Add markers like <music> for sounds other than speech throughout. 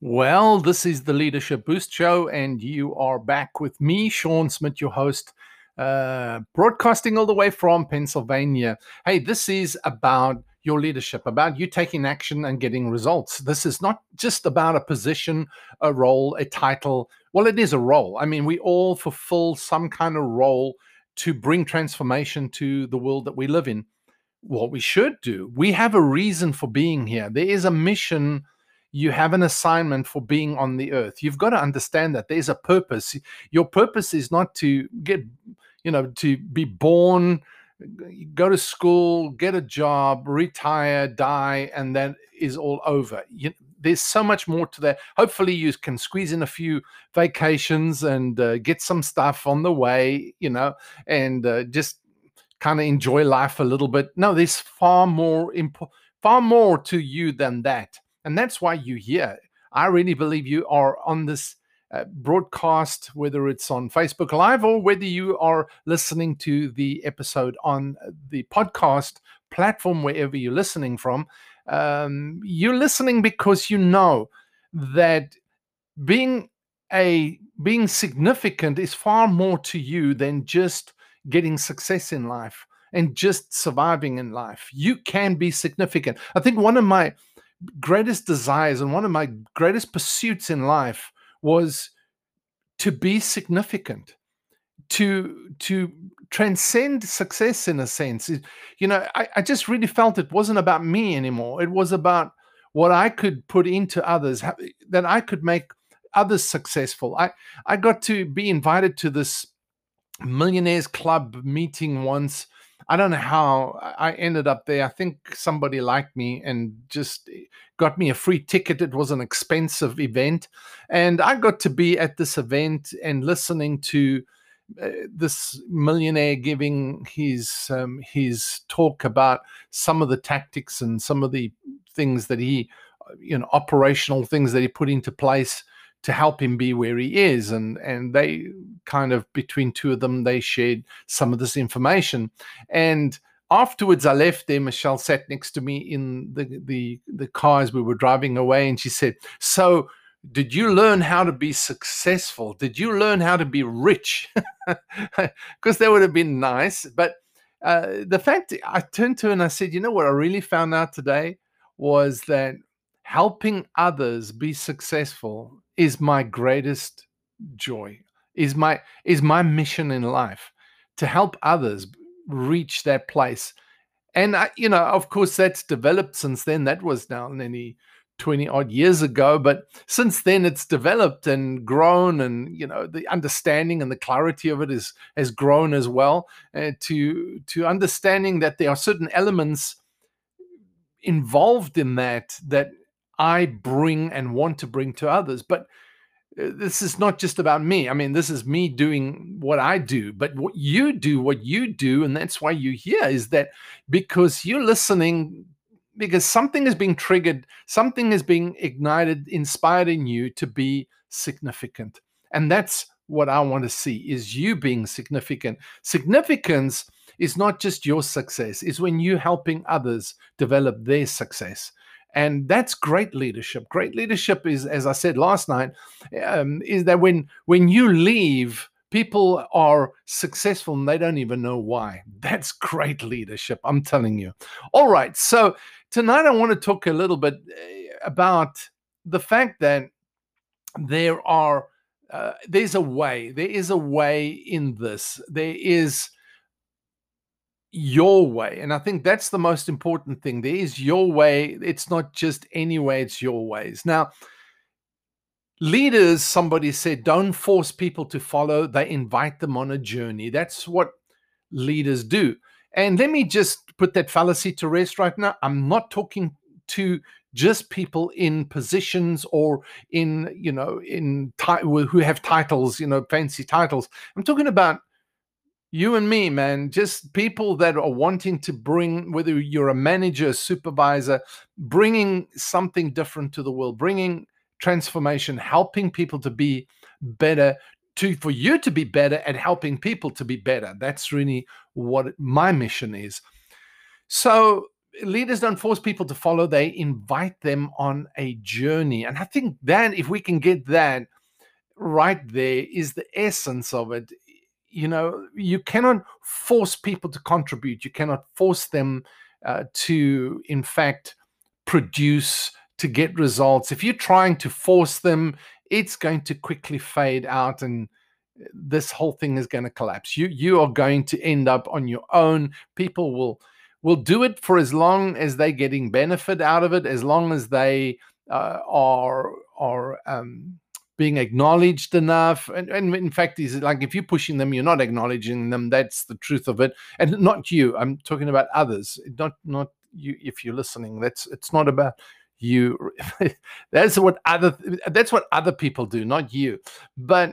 Well, this is the Leadership Boost Show, and you are back with me, Shaun Smith, your host, uh, broadcasting all the way from Pennsylvania. Hey, this is about your leadership, about you taking action and getting results. This is not just about a position, a role, a title. Well, it is a role. I mean, we all fulfill some kind of role to bring transformation to the world that we live in. What we should do, we have a reason for being here. There is a mission you have an assignment for being on the earth. You've got to understand that there's a purpose. Your purpose is not to get, you know, to be born, go to school, get a job, retire, die, and that is all over. You, there's so much more to that. Hopefully, you can squeeze in a few vacations and uh, get some stuff on the way, you know, and uh, just kind of enjoy life a little bit. No, there's far more imp- far more to you than that. And that's why you're here. I really believe you are on this uh, broadcast, whether it's on Facebook Live or whether you are listening to the episode on uh, the podcast platform, wherever you're listening from. Um, you're listening because you know that being a being significant is far more to you than just getting success in life and just surviving in life. You can be significant. I think one of my greatest desires and one of my greatest pursuits in life was to be significant to to transcend success in a sense. You know I, I just really felt it wasn't about me anymore. It was about what i could put into others that i could make others successful. I i got to be invited to this millionaires club meeting once I don't know how I ended up there. I think somebody liked me and just eh, got me a free ticket. It was an expensive event. And I got to be at this event and listening to uh, this millionaire giving his um, his talk about some of the tactics and some of the things that he you know operational things that he put into place to help him be where he is and and they kind of between two of them they shared some of this information. And afterwards i left there michelle sat next to me in the the the car as we were driving away and she said so did you learn how to be successful? Did you learn how to be rich? <laughs> Because that would have been nice but uh, the fact i turned to her and i said you know what i really found out today was that helping others be successful is my greatest joy is my is my mission in life to help others reach that place. And I, you know of course that's developed since then. That was now nearly 20 odd years ago but since then it's developed and grown and you know the understanding and the clarity of it is has grown as well uh, to to understanding that there are certain elements involved in that that I bring and want to bring to others. But uh, this is not just about me. I mean, this is me doing what I do, but what you do, what you do, and that's why you're here is that because you're listening, because something is being triggered, something is being ignited, inspired in you to be significant. And that's what I want to see is you being significant. Significance is not just your success, is when you're helping others develop their success and that's great leadership. Great leadership is as i said last night um, is that when when you leave people are successful and they don't even know why. That's <laughs> great leadership i'm telling you. All right so tonight i want to talk a little bit eh, about the fact that there are uh, there's a way there is a way in this. There is your way. And I think that's the most important thing. There is your way. It's not just any way, it's your ways. Now, leaders, somebody said, don't force people to follow, they invite them on a journey. That's what leaders do. And let me just put that fallacy to rest right now. I'm not talking to just people in positions or in you know in who have titles you know fancy titles i'm talking about you and me man just people that are wanting to bring whether you're a manager a supervisor bringing something different to the world bringing transformation helping people to be better to for you to be better at helping people to be better that's really what my mission is so leaders don't force people to follow, they invite them on a journey. And I think that if we can get that right there is the essence of it. You know, you cannot force people to contribute, you cannot force them uh, to, in fact, produce to get results. If you're trying to force them, it's going to quickly fade out and this whole thing is going to collapse. You you are going to end up on your own. People will will do it for as long as they're getting benefit out of it, as long as they uh, are are um, being acknowledged enough. And, and in fact, is like if you're pushing them, you're not acknowledging them. That's the truth of it. And not you. I'm talking about others. Not not you. If you're listening, that's it's not about you. <laughs> that's what other that's what other people do, not you. But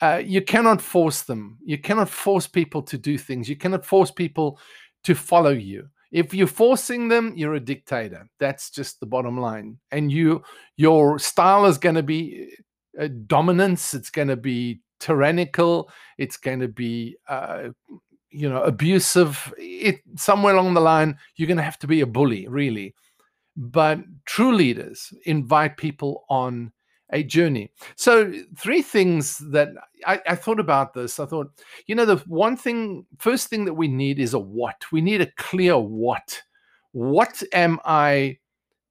uh, you cannot force them. You cannot force people to do things. You cannot force people to follow you. If you're forcing them, you're a dictator. That's just the bottom line. And you, your style is going to be uh, dominance. It's going to be tyrannical. It's going to be, uh, you know, abusive. It somewhere along the line, you're going to have to be a bully, really. But true leaders invite people on a journey. So, three things that I, I, thought about this. I thought, you know, the one thing, first thing that we need is a what. We need a clear what. What am I?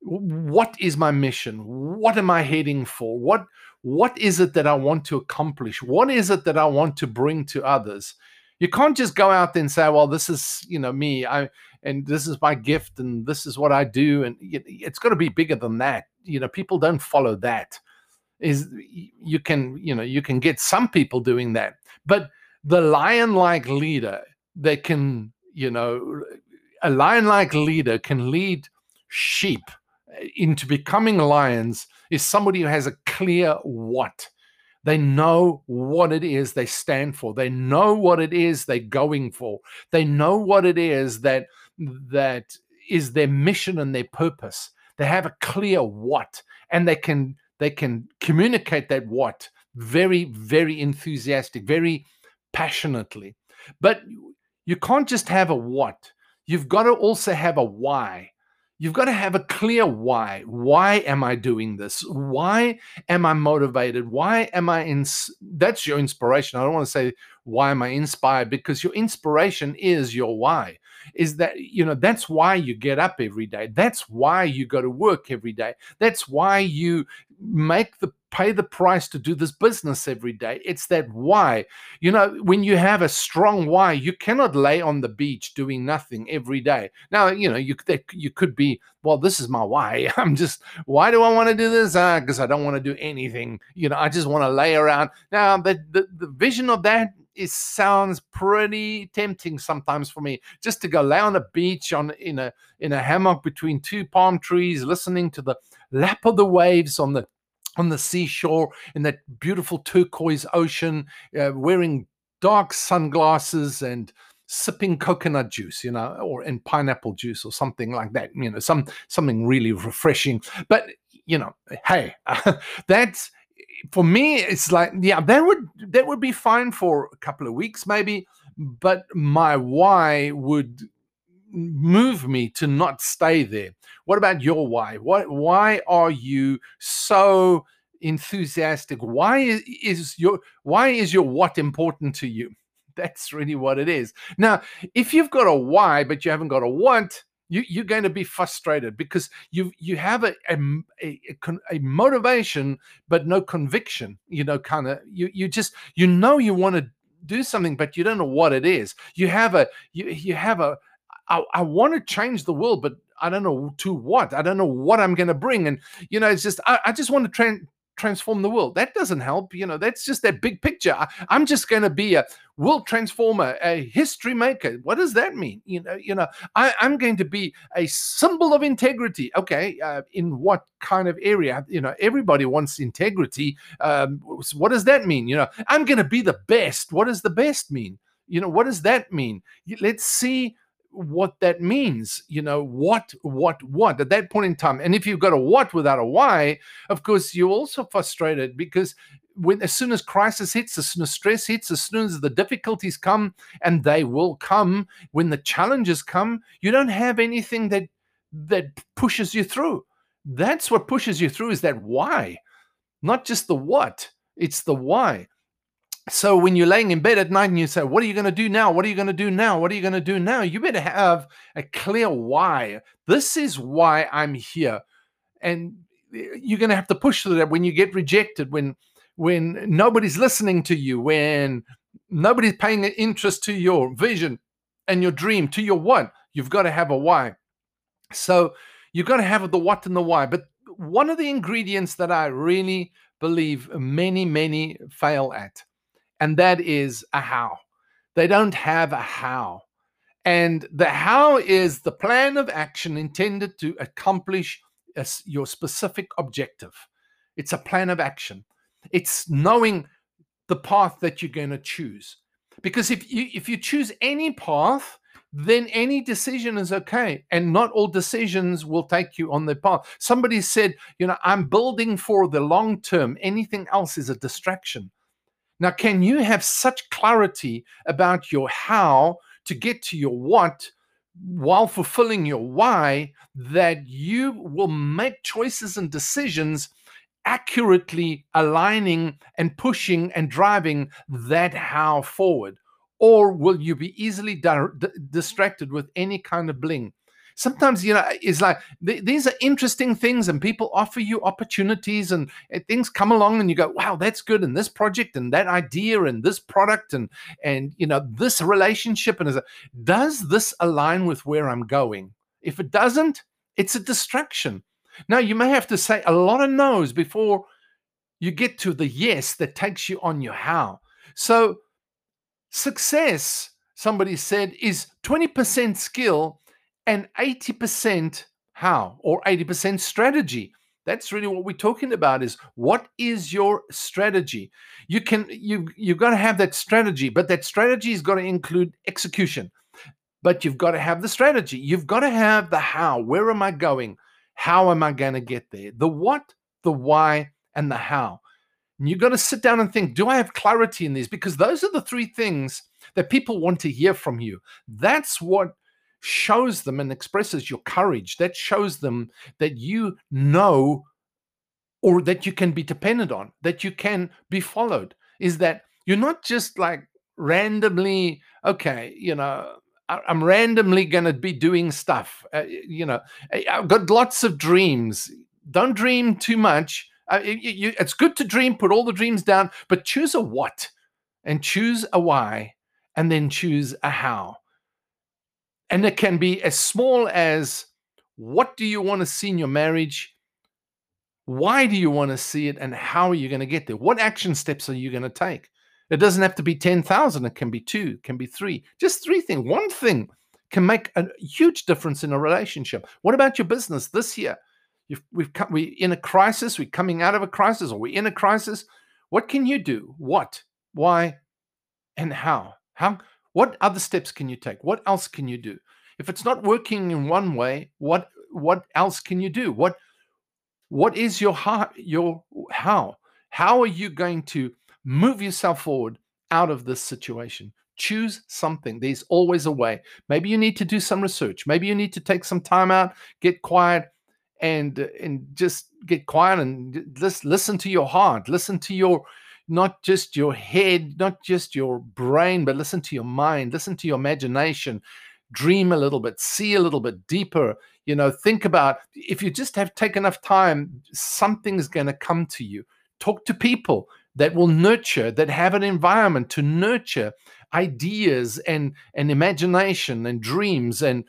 What is my mission? What am I heading for? What What is it that I want to accomplish? What is it that I want to bring to others? You can't just go out there and say, "Well, this is you know me. I and this is my gift, and this is what I do." And it's got to be bigger than that. You know, people don't follow that is you can you know you can get some people doing that but the lion like leader that can you know a lion like leader can lead sheep into becoming lions is somebody who has a clear what they know what it is they stand for they know what it is they're going for they know what it is that that is their mission and their purpose they have a clear what and they can they can communicate that what very, very enthusiastic, very passionately. But you can't just have a what. You've got to also have a why. You've got to have a clear why. Why am I doing this? Why am I motivated? Why am I in? That's your inspiration. I don't want to say why am I inspired because your inspiration is your why is that you know that's why you get up every day. That's why you go to work every day. That's why you make the pay the price to do this business every day. It's that why. You know when you have a strong why you cannot lay on the beach doing nothing every day. Now you know you you could be well this is my why. <laughs> I'm just why do i want to do this? Because uh, i don't want to do anything. You know i just want to lay around. Now the, the the vision of that it sounds pretty tempting sometimes for me just to go lay on a beach on in a in a hammock between two palm trees listening to the lap of the waves on the on the seashore in that beautiful turquoise ocean uh, wearing dark sunglasses and sipping coconut juice you know or in pineapple juice or something like that you know some something really refreshing but you know hey <laughs> that's for me, it's like, yeah, that would that would be fine for a couple of weeks, maybe. But my why would move me to not stay there. What about your why? What why are you so enthusiastic? Why is, is your why is your what important to you? <laughs> That's really what it is. Now, if you've got a why but you haven't got a want, you, you're going to be frustrated because you you have a a, a, a motivation but no conviction you know kind of you you just you know you want to do something but you don't know what it is. You have a you, you have a I, I want to change the world but i don't know to what. I don't know what i'm going to bring and you know it's just i, I just want to tra- transform the world. That doesn't help. You know, that's just that big picture. I, am just going to be a world transformer, a history maker. What does that mean? You know, you know, I, am going to be a symbol of integrity. Okay, uh, in what kind of area? You know, everybody wants integrity. Um, what does that mean? You know, I'm going to be the best. What does the best mean? You know, what does that mean? Let's see what that means you know what what what at that point in time. And if you've got a what without a why of course you're also frustrated because when as soon as crisis hits as soon as stress hits as soon as the difficulties come and they will come when the challenges come you don't have anything that that pushes you through. That's what pushes you through is that why not just the what it's the why so when you're laying in bed at night and you say, What are you going to do now? What are you going to do now? What are you going to do now? You better have a clear why. This is why I'm here. And eh, you're going to have to push through that when you get rejected, when when nobody's listening to you, when nobody's paying interest to your vision and your dream, to your what, you've got to have a why. So you've got to have the what and the why. But one of the ingredients that I really believe many, many fail at and that is a how. They don't have a how. And the how is the plan of action intended to accomplish a, your specific objective. It's a plan of action. It's knowing the path that you're going to choose. Because if you if you choose any path, then any decision is okay. And not all decisions will take you on the path. Somebody said, you know, I'm building for the long term. Anything else is a distraction. Now, can you have such clarity about your how to get to your what while fulfilling your why that you will make choices and decisions accurately aligning and pushing and driving that how forward? Or will you be easily di- distracted with any kind of bling? Sometimes you know it's like th- these are interesting things and people offer you opportunities and, and, things come along and you go wow that's good and this project and that idea and this product and and you know this relationship and does this align with where i'm going? If it doesn't it's a distraction. Now you may have to say a lot of no's before you get to the yes that takes you on your how. So success somebody said is 20% skill and 80% how or 80% strategy. That's really what we're talking about is what is your strategy? You can you you've got to have that strategy but that strategy is going to include execution. But you've got to have the strategy. You've got to have the how. Where am i going? How am i going to get there? The what the why and the how. And you've got to sit down and think do i have clarity in these? Because those are the three things that people want to hear from you. That's what shows them and expresses your courage. That shows them that you know or that you can be dependent on, that you can be followed. Is that you're not just like randomly, okay, you know, I'm randomly going to be doing stuff. Uh, you know, I've got lots of dreams. Don't dream too much. Uh, you, you, it's good to dream, put all the dreams down, but choose a what and choose a why and then choose a how. And it can be as small as what do you want to see in your marriage? Why do you want to see it? And how are you going to get there? What action steps are you going to take? It doesn't have to be 10,000. It can be two, it can be three. Just three things. One thing can make a huge difference in a relationship. What about your business this year? You've, we've come, we're in a crisis. We're coming out of a crisis, or we're in a crisis. What can you do? What? Why? And how? How? What other steps can you take? What else can you do? If it's not working in one way, what what else can you do? What what is your how, your how? How are you going to move yourself forward out of this situation? Choose something. There's always a way. Maybe you need to do some research. Maybe you need to take some time out, get quiet, and and just get quiet and just listen to your heart. Listen to your not just your head, not just your brain, but listen to your mind, listen to your imagination, dream a little bit, see a little bit deeper. You know, think about if you just have take enough time, something's going to come to you. Talk to people that will nurture, that have an environment to nurture ideas and and imagination and dreams and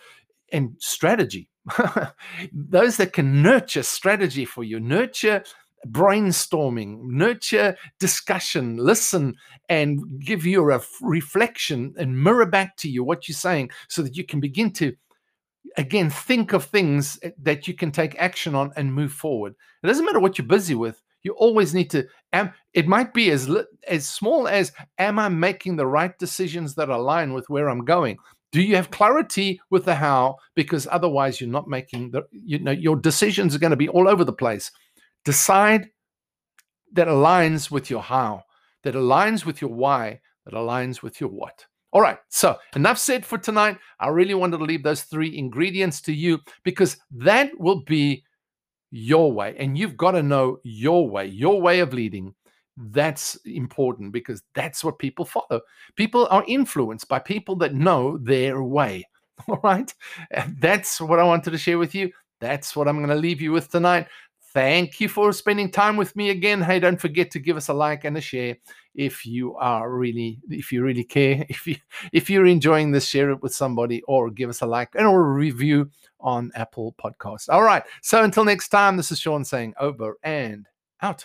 and strategy. <laughs> Those that can nurture strategy for you, nurture brainstorming, nurture discussion, listen and give you a reflection and mirror back to you what you're saying so that you can begin to again think of things eh, that you can take action on and move forward. It doesn't matter what you're busy with. You always need to am it might be as as small as am I making the right decisions that align with where I'm going? Do you have clarity with the how? Because otherwise you're not making the you know your decisions are going to be all over the place. Decide that aligns with your how, that aligns with your why, that aligns with your what. All right, so enough said for tonight. I really wanted to leave those three ingredients to you because that will be your way. And you've got to know your way, your way of leading. That's important because that's what people follow. People are influenced by people that know their way. <laughs> All right, that's what I wanted to share with you. That's what I'm going to leave you with tonight. Thank you for spending time with me again. Hey, don't forget to give us a like and a share if you are really if you really care. <laughs> If you if you're enjoying this, share it with somebody or give us a like and or a review on Apple Podcasts. All right. So until next time, this is Shaun saying over and out.